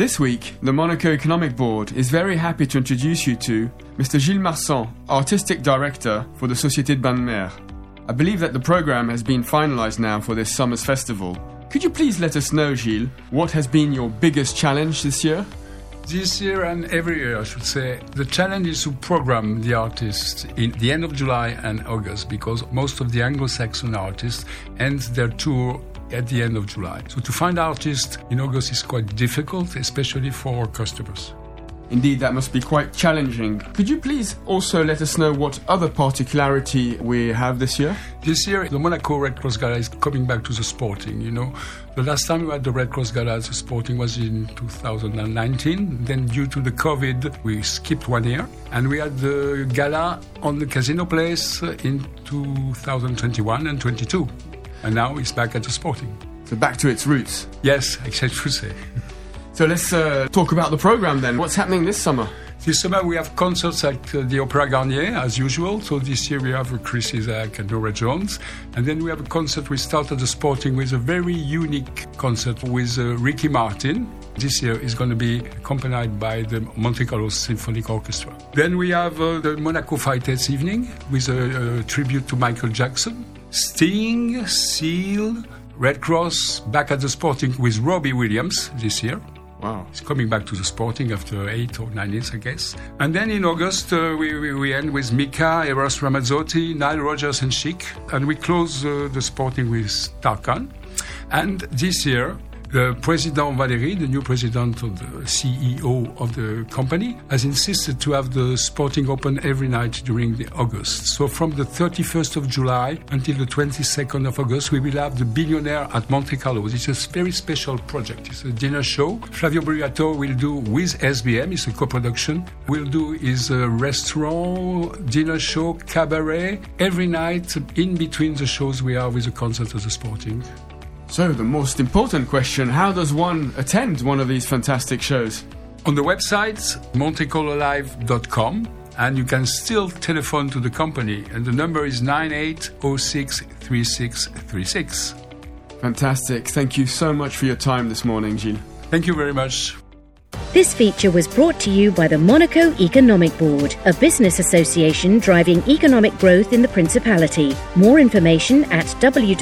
This week, the Monaco Economic Board is very happy to introduce you to Mr. Gilles Marsan, Artistic Director for the Société de Bain Mer. I believe that the program has been finalized now for this summer's festival. Could you please let us know, Gilles, what has been your biggest challenge this year? This year and every year, I should say, the challenge is to program the artists in the end of July and August because most of the Anglo-Saxon artists end their tour at the end of July. So to find artists in August is quite difficult, especially for our customers. Indeed, that must be quite challenging. Could you please also let us know what other particularity we have this year? This year, the Monaco Red Cross Gala is coming back to the sporting. You know, the last time we had the Red Cross Gala, the sporting was in 2019. Then, due to the COVID, we skipped one year, and we had the gala on the Casino Place in 2021 and 22, and now it's back at the sporting. So back to its roots. Yes, I should say. So let's uh, talk about the program then. What's happening this summer? This summer we have concerts at uh, the Opera Garnier as usual. So this year we have Chris Isaak and Norah Jones, and then we have a concert. We started the Sporting with a very unique concert with uh, Ricky Martin. This year is going to be accompanied by the Monte Carlo Symphonic Orchestra. Then we have uh, the Monaco Fighters evening with a, a tribute to Michael Jackson, Sting, Seal, Red Cross back at the Sporting with Robbie Williams this year. Wow. He's coming back to the sporting after eight or nine years, I guess. And then in August, uh, we, we, we, end with Mika, Eros Ramazzotti, Nile Rodgers, and Chic. And we close uh, the sporting with Tarkan. And this year, the President Valeri, the new president of the CEO of the company, has insisted to have the sporting open every night during the August. So from the 31st of July until the 22nd of August, we will have the Billionaire at Monte Carlo. It's a very special project. It's a dinner show. Flavio Briatore will do with SBM. It's a co-production. We'll do is a restaurant, dinner show, cabaret every night. In between the shows, we are with the concert of the sporting. So, the most important question how does one attend one of these fantastic shows? On the website, montecarlolive.com, and you can still telephone to the company, and the number is 98063636. Fantastic. Thank you so much for your time this morning, Gilles. Thank you very much. This feature was brought to you by the Monaco Economic Board, a business association driving economic growth in the Principality. More information at www.meb.mc.